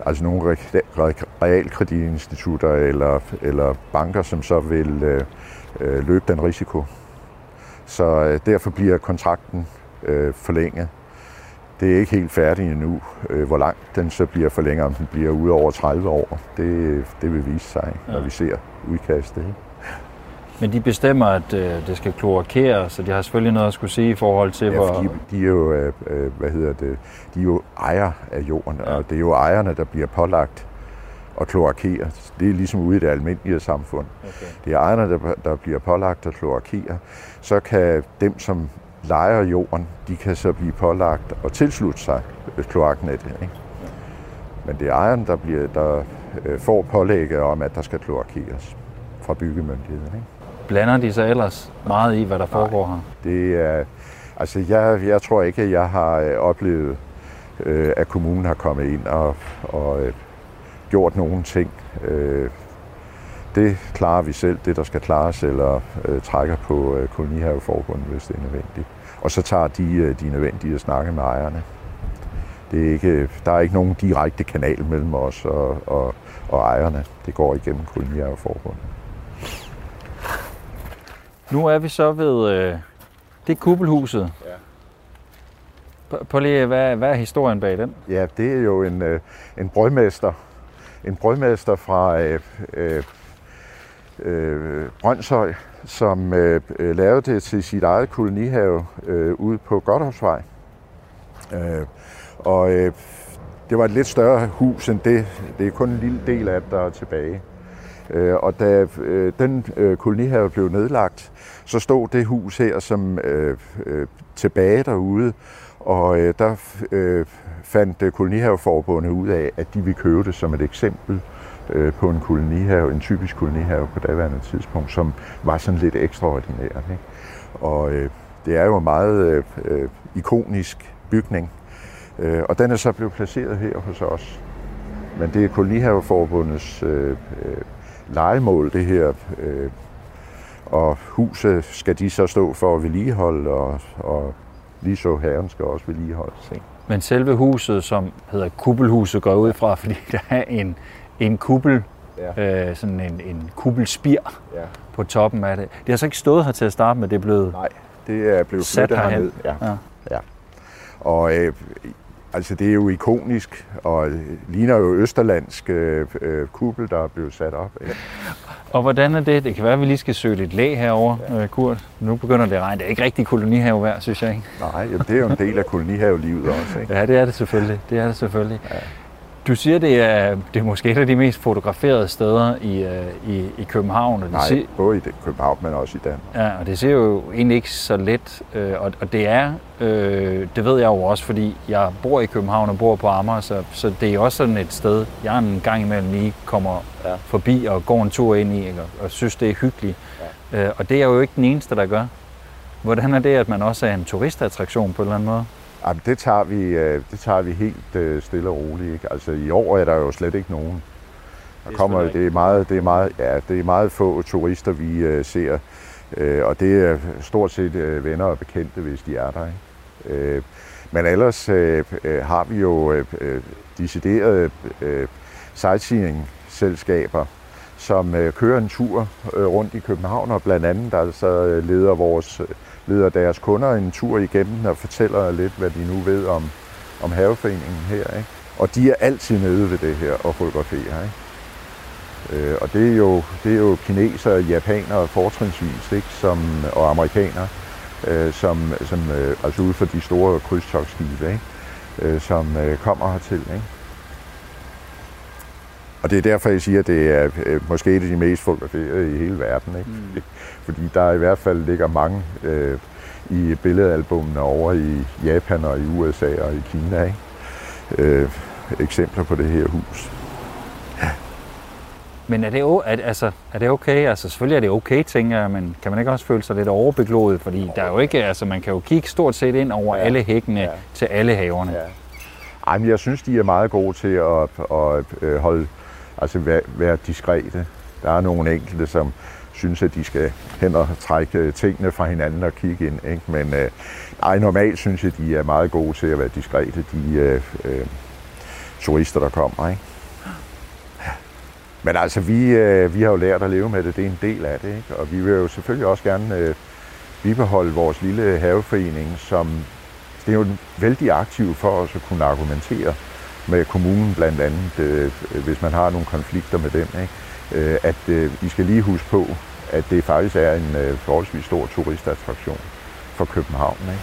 altså nogle realkreditinstitutter eller, eller banker, som så vil øh, løbe den risiko. Så øh, derfor bliver kontrakten øh, forlænget. Det er ikke helt færdigt endnu, øh, hvor langt den så bliver forlænget, om den bliver ude over 30 år. Det, det vil vise sig, når Ja. vi ser udkastet. Men de bestemmer, at øh, det skal kloakeres, så de har selvfølgelig noget at skulle sige i forhold til, Ja, hvor... fordi de er jo, øh, hvad hedder det, de er jo ejer af jorden, Ja. og det er jo ejerne, der bliver pålagt at kloakere. Det er ligesom ude i det almindelige samfund. Okay. Det er ejerne, der, der bliver pålagt at kloakere. Så kan dem, som lejer jorden, de kan så blive pålagt at tilslutte sig kloaknettet. Ikke? Men det er ejeren, der, bliver, der øh, får pålægget om, at der skal kloakeres fra byggemyndigheden. Ikke? Blander de sig ellers meget i, hvad der foregår her? Det er, altså jeg, jeg tror ikke, at jeg har øh, oplevet, øh, at kommunen har kommet ind og, og gjort nogen ting. Det klarer vi selv, det der skal klares, eller trækker på kolonihaveforbundet, hvis det er nødvendigt. Og så tager de øh, de nødvendige snakke med ejerne. Det er ikke, der er ikke nogen direkte kanal mellem os og, og, og ejerne. Det går igennem kolonihaveforbundet. Nu er vi så ved... Øh, det er kuppelhuset. Ja. Prøv lige, hvad, hvad er historien bag den? Ja, det er jo en, øh, en brødmester. En brødmester fra øh, øh, øh, Brøndshøj, som øh, øh, lavede det til sit eget kolonihave øh, ude på Godthåbsvej. Øh, og øh, det var et lidt større hus end det. Det er kun en lille del af det, der er tilbage. Øh, og da øh, den øh, kolonihave blev nedlagt, så stod det hus her som øh, øh, tilbage derude, og øh, der øh, fandt øh, kolonihaveforbundet ud af, at de ville købe det som et eksempel øh, på en kolonihave, en typisk kolonihave på daværende tidspunkt, som var sådan lidt ekstraordinært. Ikke? Og øh, det er jo en meget øh, øh, ikonisk bygning, øh, og den er så blevet placeret her hos os. Men det er kolonihaveforbundets øh, øh, legemål, det her. Øh, og huset skal de så stå for at vedligeholde, og, og lige så herren skal også vedligeholdes. Ikke? Men selve huset, som hedder kuppelhuset, går ud fra, fordi der er en, en kuppel, Ja. øh, sådan en, en kuppelspir Ja. på toppen af det. Det har så ikke stået her til at starte med, det er blevet... Nej, det er blevet Sat herned. Ja. Ja. ja. Og øh, altså det er jo ikonisk, og øh, ligner jo østerlandsk øh, øh, kuppel, der er blevet sat op. Ikke? Og hvordan er det? Det kan være, at vi lige skal søge lidt læg herover, ja. Kurt. Nu begynder det at regne. Det er ikke rigtig kolonihave værd, synes jeg ikke. Nej, jamen, det er jo en del af kolonihavelivet også. Ikke? Ja, det er det selvfølgelig. Det er det selvfølgelig. Ja. Du siger, det er, det er måske et af de mest fotograferede steder i, øh, i, i København. Og det Nej, ser, både i København, men også i Danmark. ja, og det ser jo egentlig ikke så let. Øh, og, og det er, øh, det ved jeg jo også, fordi jeg bor i København og bor på Amager, så, så det er også sådan et sted, jeg en gang imellem lige kommer ja. forbi og går en tur ind i, ikke? Og, og synes, det er hyggeligt. Ja. Øh, og det er jeg jo ikke den eneste, der gør. Hvordan er det, at man også er en turistattraktion på en eller anden måde? Jamen, det, tager vi, øh, det tager vi helt øh, stille og roligt. Ikke? Altså, I år er der jo slet ikke nogen. Der kommer, det, er meget, det, er meget, ja, det er meget få turister, vi øh, ser. Øh, og det er stort set øh, venner og bekendte, hvis de er der. Ikke? Øh, men ellers øh, har vi jo øh, øh, deciderede øh, sightseeing-selskaber, som øh, kører en tur øh, rundt i København, og blandt andet altså leder, vores, øh, leder deres kunder en tur igennem og fortæller lidt, hvad de nu ved om, om haveforeningen her. Ikke? Og de er altid nede ved det her og fotograferer. Ikke? Øh, og det er jo, det er jo kinesere, japanere fortrinsvis, ikke? Som, og amerikanere, øh, som, som øh, altså ude for de store krydstogtskibe, ikke? Øh, som øh, kommer hertil. Ikke? Og det er derfor, jeg siger, at det er øh, måske et af de mest fotograferede i hele verden. Ikke? Mm. Fordi der i hvert fald ligger mange øh, i billedalbumene over i Japan og i USA og i Kina. Ikke? Øh, eksempler på det her hus. Men er det, o- er, altså, er det okay? Altså selvfølgelig er det okay, tænker jeg, men kan man ikke også føle sig lidt overbegloet? Fordi der er jo ikke, altså man kan jo kigge stort set ind over ja. alle hækkene ja. til alle haverne. Ja. Ej, men jeg synes, de er meget gode til at, at, at holde, altså være, være diskrete. Der er nogle enkelte, som synes, at de skal hen og trække tingene fra hinanden og kigge ind. Ikke? Men øh, ej, normalt synes jeg, de er meget gode til at være diskrete, de øh, øh, turister, der kommer. Ikke? Men altså, vi, øh, vi har jo lært at leve med det. Det er en del af det. Ikke? Og vi vil jo selvfølgelig også gerne øh, bibeholde vores lille haveforening, som det er jo vældig aktiv for os at kunne argumentere med kommunen blandt andet, øh, hvis man har nogle konflikter med dem. Ikke? Øh, at øh, I skal lige huske på, at det faktisk er en øh, forholdsvis stor turistattraktion for København. Ikke?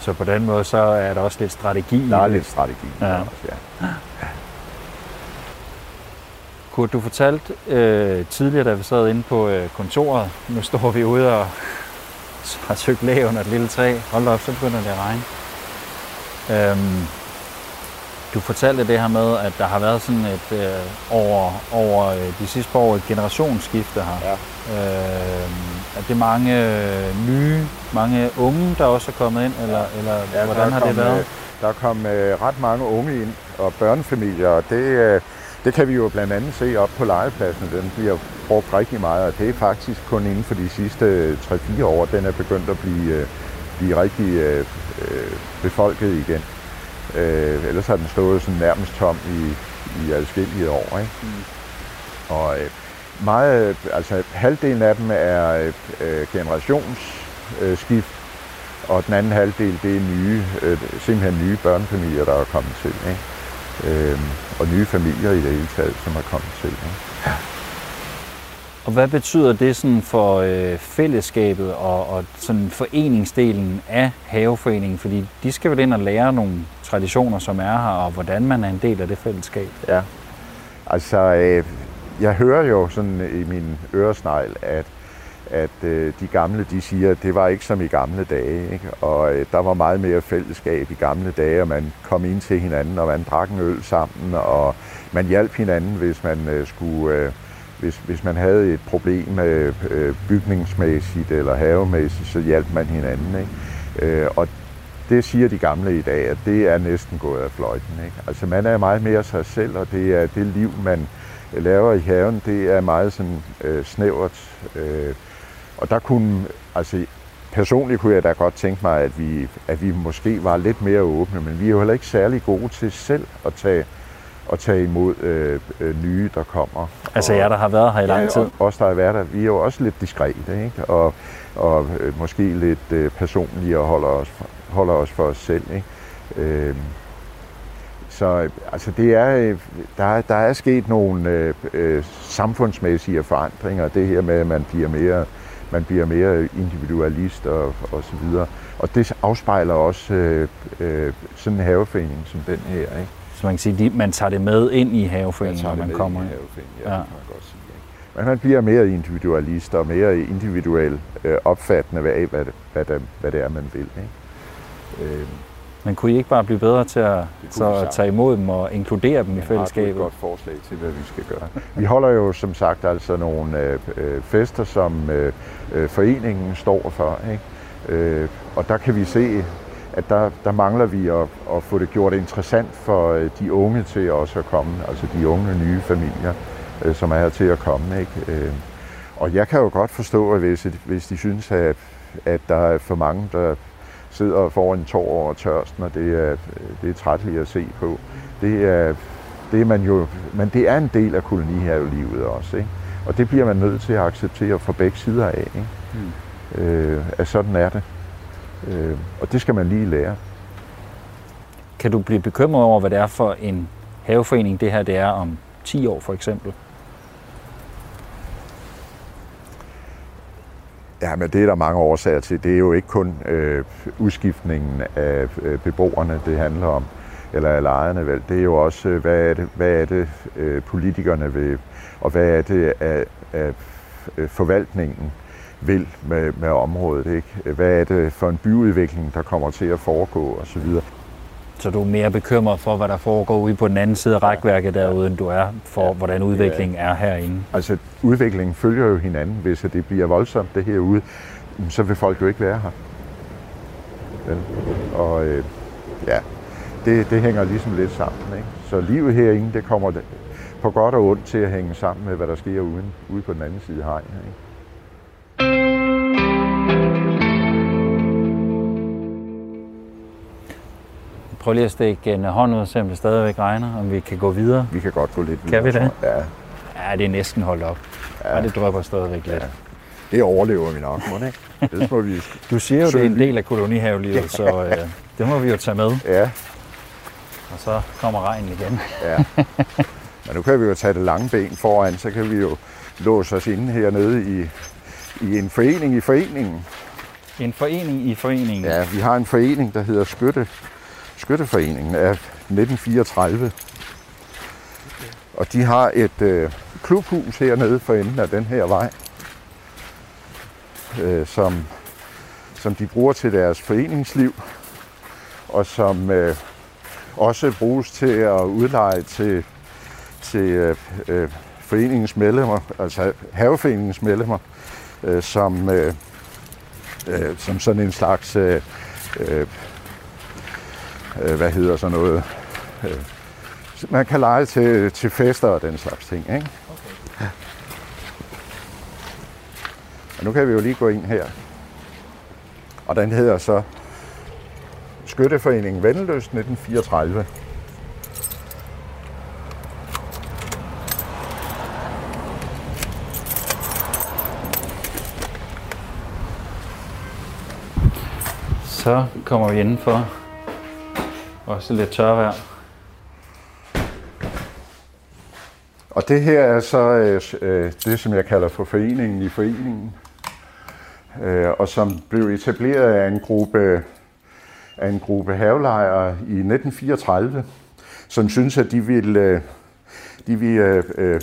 Så på den måde, så er der også lidt strategi. Der er lidt strategi. Ja. Også, ja. Kurt, du fortalte øh, tidligere, da vi sad inde på øh, kontoret, nu står vi ude og har søgt læ under et lille træ. Hold op, så begynder det at regne. Øhm, du fortalte det her med, at der har været sådan et øh, over, over øh, de sidste par år et generationsskifte her. Ja. Øh, er det mange øh, nye, mange unge, der også er kommet ind, eller, eller Ja, hvordan har kom, det været? øh, Der kom øh, ret mange unge ind, og børnefamilier, og det, øh, det kan vi jo blandt andet se op på legepladsen. Den bliver brugt rigtig meget, og det er faktisk kun inden for de sidste 3-4 år, den er begyndt at blive, øh, blive rigtig øh, øh, befolket igen. Øh, ellers har den stået sådan nærmest tom i, i adskillige år. Ikke? Mm. Og øh, meget, øh, altså halvdelen af dem er øh, øh, generationsskift, og den anden halvdel, det er nye, øh, simpelthen nye børnefamilier, der er kommet til. Ikke? Øh, og nye familier i det hele taget, som er kommet til. Ikke? Og hvad betyder det sådan for øh, fællesskabet og, og sådan foreningsdelen af haveforeningen? Fordi de skal vel ind og lære nogle traditioner, som er her, og hvordan man er en del af det fællesskab. Ja. Altså, øh, jeg hører jo sådan i min øresnegl, at, at øh, de gamle, de siger, at det var ikke som i gamle dage. Ikke? Og øh, der var meget mere fællesskab i gamle dage, og man kom ind til hinanden, og man drak en øl sammen, og man hjalp hinanden, hvis man øh, skulle... Øh, hvis, hvis man havde et problem øh, øh bygningsmæssigt eller havemæssigt, så hjalp man hinanden. Ikke? Øh, og det siger de gamle i dag, at det er næsten gået af fløjten. Ikke? Altså man er meget mere sig selv, og det er det liv, man laver i haven, det er meget sådan øh, snævert. Øh, og der kunne, altså personligt kunne jeg da godt tænke mig, at vi, at vi måske var lidt mere åbne, men vi er jo heller ikke særlig gode til selv at tage, at tage imod øh, øh, nye, der kommer. Altså jer, der har været her i lang tid. Ja, og os, der har været der, vi er jo også lidt diskrete, ikke? Og, og øh, måske lidt øh, personlige og holder os, holder os for os selv, ikke? Øh, så altså det er, øh, der, er, der er sket nogle øh, øh, samfundsmæssige forandringer, det her med, at man bliver mere, man bliver mere individualist og, og så videre. Og det afspejler også øh, øh, sådan en haveforening som den her, ikke? Så man kan sige, at man tager det med ind i haveforeningen, når man med kommer ind i haveforeningen, Ja. Ja, det kan man godt sige. Ikke? Men man bliver mere individualist og mere individuel øh, opfattende af, hvad hvad, det, hvad det er, man vil. Ikke? Øh, Men kunne I ikke bare blive bedre til at, så at tage imod dem og inkludere dem i Har du et fællesskabet? godt forslag til, hvad vi skal gøre? Vi holder jo som sagt altså nogle øh, øh, fester, som øh, øh, foreningen står for. Ikke? Øh, og der kan vi se, at der, der mangler vi at, at få det gjort interessant for øh, de unge til også at komme, altså de unge nye familier, øh, som er her til at komme. Ikke? Øh, og jeg kan jo godt forstå, at hvis, hvis de synes, at, at der er for mange, der sidder foran en tår over tørsten, og det er, det er trætteligt at se på. Det er, det er man jo, men det er en del af kolonihavelivet også, ikke? Og det bliver man nødt til at acceptere fra begge sider af, ikke? Mm. Øh, at sådan er det. Øh, og det skal man lige lære. Kan du blive bekymret over, hvad det er for en haveforening, det her det er om 10 år for eksempel? Ja, men det er der mange årsager til. Det er jo ikke kun øh, udskiftningen af øh, beboerne, det handler om, eller af lejerne vel. Det er jo også, øh, hvad er det, hvad er det øh, politikerne vil, og hvad er det af, af øh, forvaltningen vil med, med området. Ikke? Hvad er det for en byudvikling, der kommer til at foregå osv. Så du er mere bekymret for, hvad der foregår ude på den anden side af rækværket derude, end du er for, hvordan udviklingen er herinde? Altså, udviklingen følger jo hinanden. Hvis det bliver voldsomt det herude, så vil folk jo ikke være her. Vel? Og øh, ja, det, det hænger ligesom lidt sammen. Ikke? Så livet herinde, det kommer på godt og ondt til at hænge sammen med, hvad der sker uden, ude på den anden side af hegnet. Ikke? Prøv lige at stikke en hånd ud og se, om det stadigvæk regner, om vi kan gå videre. Vi kan godt gå lidt videre. Kan vi det? Ja, Ja, det er næsten holdt op. Ja. Og det drøber stadigvæk lidt. det overlever vi nok, må det ikke? Ellers må vi... Du siger jo, det er en del af kolonihavelivet, så øh, det må vi jo tage med. Ja, Og så kommer regnen igen. ja. Men nu kan vi jo tage det lange ben foran, så kan vi jo låse os inde hernede i, i en forening i foreningen. En forening i foreningen. Ja, vi har en forening, der hedder Skytte, Skytteforeningen af 1934. Og de har et øh, klubhus hernede for enden af den her vej, øh, som, som de bruger til deres foreningsliv, og som øh, også bruges til at udleje til, til øh, øh, foreningens medlemmer, altså haveforeningens medlemmer, øh, som, øh, øh, som sådan en slags øh, øh, øh, hvad hedder sådan noget, øh, man kan lege til, til fester og den slags ting. Ikke? Okay. Og nu kan vi jo lige gå ind her. Og den hedder så Skytteforeningen Vandløs 1934. Så kommer vi indenfor. Også lidt tørvejr. Og det her er så øh, øh, det, som jeg kalder for foreningen i foreningen, øh, og som blev etableret af en gruppe, af en gruppe havelejere i 1934, som synes at de ville, øh, de ville øh, øh,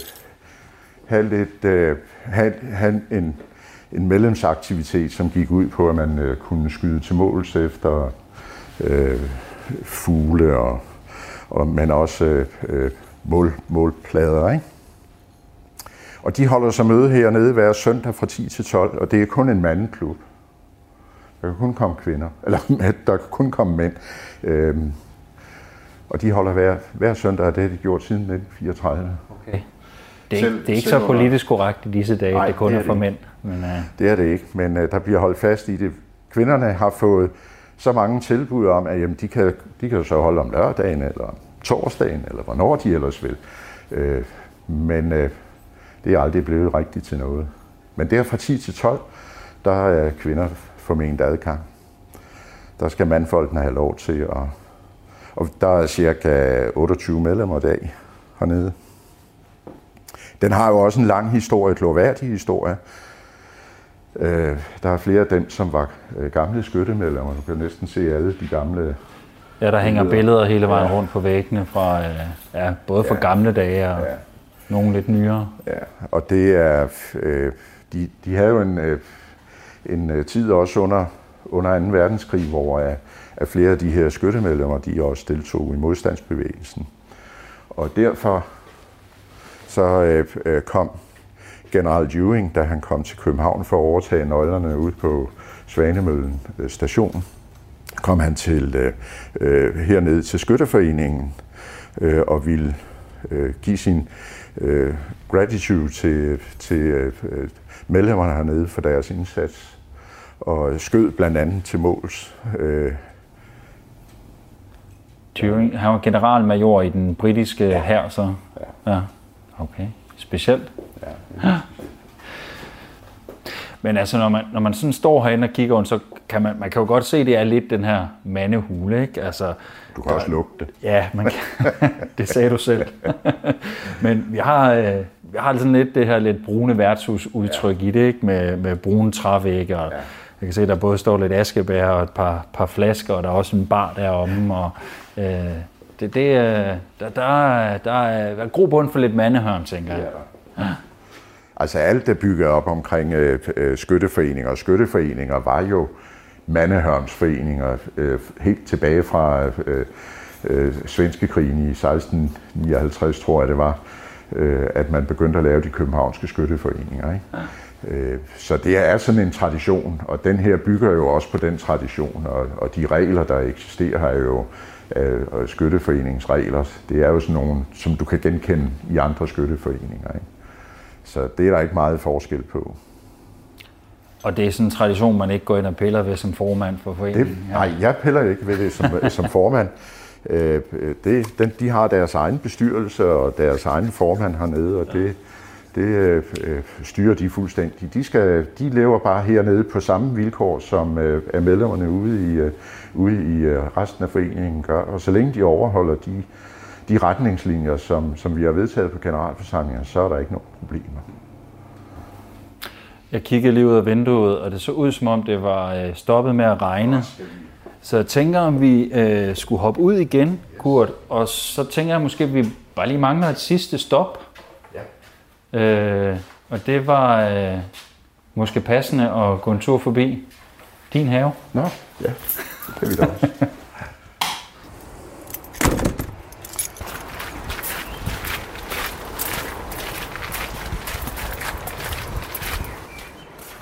have, lidt, øh, have, have en, en medlemsaktivitet, som gik ud på, at man øh, kunne skyde til måls efter øh, fugle, og, og, men også øh, mål, målplader. Ikke? Og de holder sig møde hernede hver søndag fra 10 til 12, og det er kun en mandeklub. Der kan kun komme kvinder, eller der kan kun komme mænd. Øhm, og de holder hver, hver søndag, og det har de gjort siden 1934. Okay. Det er, Selv- ikke, det er ikke selv så politisk korrekt i disse dage, Nej, det kun det er, er for det mænd. Men, uh, Det er det ikke, men øh, der bliver holdt fast i det. Kvinderne har fået så mange tilbud om, at jamen, de, kan, de kan jo så holde om lørdagen, eller om torsdagen, eller hvornår de ellers vil. Øh, men øh, det er aldrig blevet rigtigt til noget. Men der fra 10 til 12, der er kvinder forment adgang. Der skal mandfolkene have lov til at... Og der er cirka 28 medlemmer i dag hernede. Den har jo også en lang historie, gloværdig historie. Øh, der er flere af dem, som var øh, gamle skyttemedlemmer. Du kan næsten se alle de gamle. ja, der hænger Billeder. billeder hele vejen Ja. rundt på væggene, fra, uh, ja, både fra Ja. gamle dage og Ja. nogle lidt nyere. Ja, og det er, øh, de, de havde jo en, øh, en øh, tid også under, under 2. verdenskrig, hvor øh, at flere af de her skyttemedlemmer, de også deltog i modstandsbevægelsen. Og derfor så øh, øh, kom general Ewing, da han kom til København for at overtage nøglerne ude på Svanemøllen øh, station, kom han til øh, øh, hernede til Skytteforeningen øh, og ville øh, give sin øh, gratitude til, til øh, øh, medlemmerne hernede for deres indsats og skød blandt andet til måls. Øh, Turing, han var generalmajor i den britiske ja. hær, så? Ja. ja. Okay. Specielt. Ja. Men altså, når man, når man sådan står herinde og kigger rundt, så kan man, man kan jo godt se, at det er lidt den her mandehule, ikke? Altså, Du kan også lugte det. Ja, man kan, det sagde du selv. Men vi har, øh, vi har sådan lidt det her lidt brune værtshusudtryk ja. i det, ikke? Med, med brune trævægge, og ja. jeg kan se, der både står lidt askebær og et par, par flasker, og der er også en bar deromme, og øh, det, det, øh, der, der, er, der er grobund for lidt mandehørn, tænker jeg. Altså alt det bygget op omkring øh, øh, skytteforeninger, og skytteforeninger var jo mandehørnsforeninger øh, helt tilbage fra øh, øh, svenske krigen i 1659, tror jeg det var, øh, at man begyndte at lave de københavnske skytteforeninger. Ikke? Øh, så det er sådan en tradition, og den her bygger jo også på den tradition, og, og de regler, der eksisterer her er jo øh, og skytteforeningsregler, det er jo sådan nogle, som du kan genkende i andre skytteforeninger. Ikke? Så det er der ikke meget forskel på. Og det er sådan en tradition, man ikke går ind og piller ved som formand for Det, foreningen. nej, jeg piller ikke ved det som, som formand. Øh, det, den, de har deres egen bestyrelse og deres egen formand hernede, og det, det øh, styrer de fuldstændig. De, skal, de lever bare hernede på samme vilkår, som øh, er medlemmerne ude i, øh, ude i øh, resten af foreningen gør. Og så længe de overholder de, de retningslinjer, som, som vi har vedtaget på generalforsamlingen, så er der ikke nogen problemer. Jeg kiggede lige ud af vinduet, og det så ud som om det var øh, stoppet med at regne. Så jeg tænker, om vi øh, skulle hoppe ud igen, Kurt, og så tænker jeg måske, at vi bare lige mangler et sidste stop. Ja. Øh, og det var øh, måske passende at gå en tur forbi din have. Nå, ja, det kan vi da også.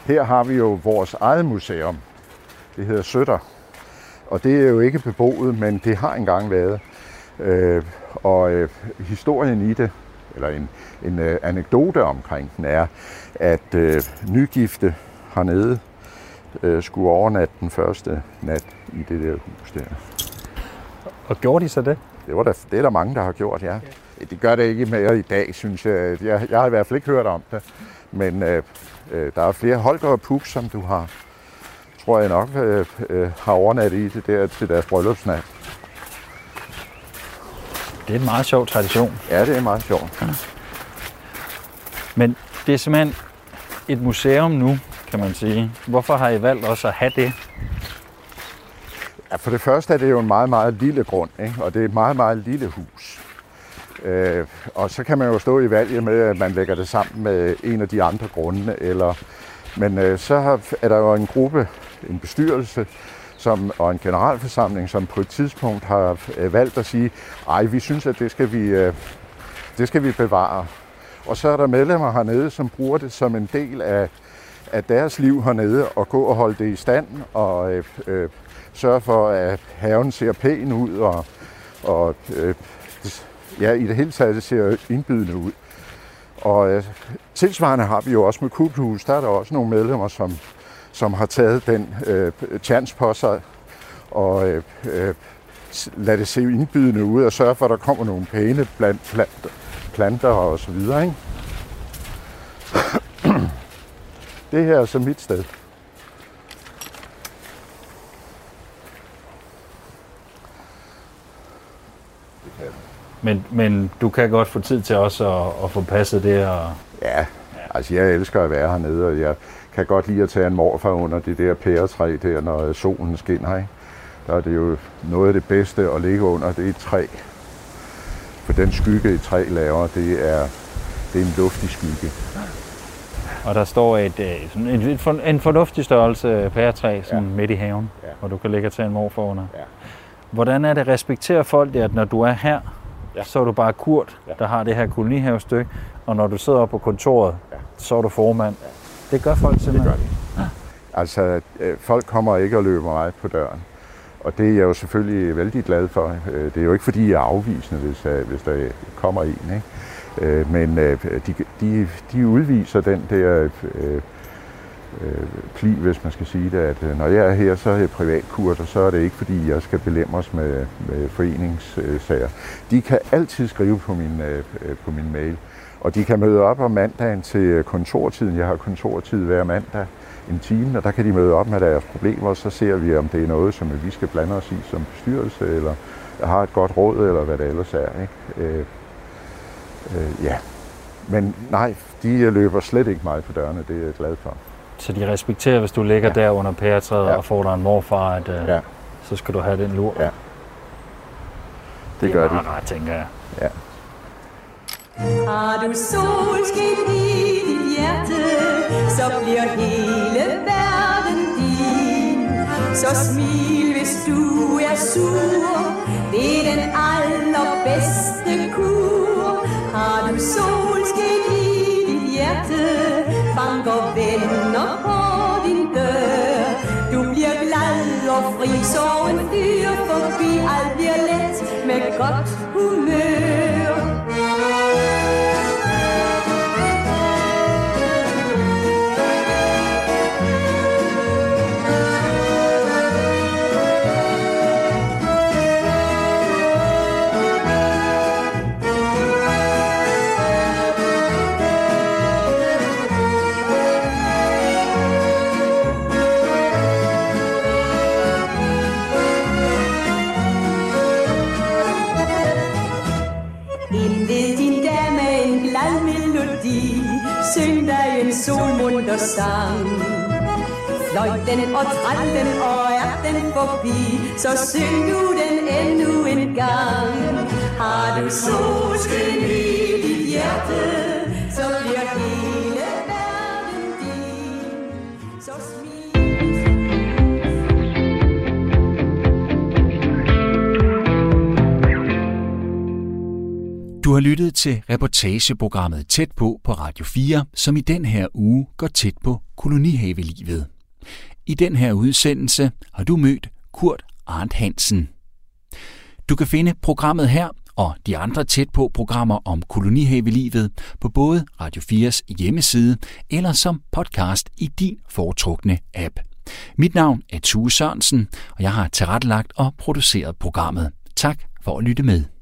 Her har vi jo vores eget museum. Det hedder Søtter. Og det er jo ikke beboet, men det har engang været. Øh, og øh, historien i det, eller en, en øh, anekdote omkring den er, at øh, nygifte hernede øh, skulle overnatte den første nat i det der hus der. Og gjorde de så det? Det, var der, det er der mange, der har gjort, ja. Det gør det ikke mere i dag, synes jeg. Jeg, jeg har i hvert fald ikke hørt om det. Men øh, øh, der er flere Holger og Pup, som du har, tror jeg nok, øh, øh, har overnattet i det der til deres bryllupsnat. Det er en meget sjov tradition. Ja, det er meget sjovt. Men det er simpelthen et museum nu, kan man sige. Hvorfor har I valgt også at have det? Ja, for det første er det jo en meget, meget lille grund, ikke? og det er et meget, meget lille hus. Øh, og så kan man jo stå i valget med, at man lægger det sammen med en af de andre grunde. Eller, men øh, så har, er der jo en gruppe, en bestyrelse som, og en generalforsamling, som på et tidspunkt har øh, valgt at sige, ej, vi synes, at det skal vi, øh, det skal vi bevare. Og så er der medlemmer hernede, som bruger det som en del af, af deres liv hernede, og gå og holde det i stand, og øh, øh, sørge for, at haven ser pæn ud, og, og øh, ja, i det hele taget det ser indbydende ud. Og øh, tilsvarende har vi jo også med Kubelhus, der er der også nogle medlemmer, som, som har taget den øh, chance på sig og øh, øh, lade det se indbydende ud og sørge for, at der kommer nogle pæne blandt planter, planter og så videre. Ikke? det her er så mit sted. Men, men du kan godt få tid til også at, at få passet det og... Ja, altså jeg elsker at være hernede, og jeg kan godt lide at tage en morfar under det der pæretræ der, når solen skinner. Ikke? Der er det jo noget af det bedste at ligge under, det er et træ. For den skygge, et træ laver, det er, det er en luftig skygge. Og der står et, øh, sådan en, en, for- en fornuftig størrelse pæretræ sådan Ja. midt i haven, Ja. hvor du kan ligge og tage en morfar under. Ja. Hvordan er det, respekterer folk det, at når du er her, Ja. så er du bare Kurt, Ja. der har det her kolonihavestykke, og når du sidder oppe på kontoret, Ja. så er du formand. Det gør folk Det simpelthen. gør de. Altså, øh, folk kommer ikke og løber mig på døren. Og det er jeg jo selvfølgelig vældig glad for. Øh, Det er jo ikke fordi, jeg er afvisende, hvis, øh, hvis der kommer en. Ikke? Men de, de, de udviser den der øh, pli, hvis man skal sige det, at øh, når jeg er her, så er jeg privatkurt, og så er det ikke fordi, jeg skal belemres med, med foreningssager. De kan altid skrive på min, øh, øh, på min mail, og de kan møde op om mandagen til kontortiden. Jeg har kontortid hver mandag en time, og der kan de møde op med deres problemer, og så ser vi, om det er noget, som vi skal blande os i som bestyrelse, eller har et godt råd, eller hvad det ellers er. Ikke? Øh, øh, ja. Men nej, de løber slet ikke meget på dørene, det er jeg glad for. Så de respekterer, hvis du ligger Ja. der under pæretræet Ja. og får dig en morfar, at øh, Ja. så skal du have den lur. Ja. Det gør er de. meget rart, tænker jeg. Har du solskin i dit hjerte, så bliver hele verden din. Så smil, hvis du er sur, det er den allerbedste kur. Har du solskin banker venner på din dør. Du bliver glad og fri, så en fyr forbi, alt bliver let med godt humør. Sang. Fløjten og tralten og er den forbi Så syng du den endnu en gang. Har du solskin i dit hjerte? Har lyttet til reportageprogrammet Tæt på på Radio 4, som i den her uge går tæt på kolonihavelivet. I den her udsendelse har du mødt Kurt Arndt Hansen. Du kan finde programmet her og de andre tæt på programmer om kolonihavelivet på både Radio 4's hjemmeside eller som podcast i din foretrukne app. Mit navn er Tue Sørensen, og jeg har tilrettelagt og produceret programmet. Tak for at lytte med.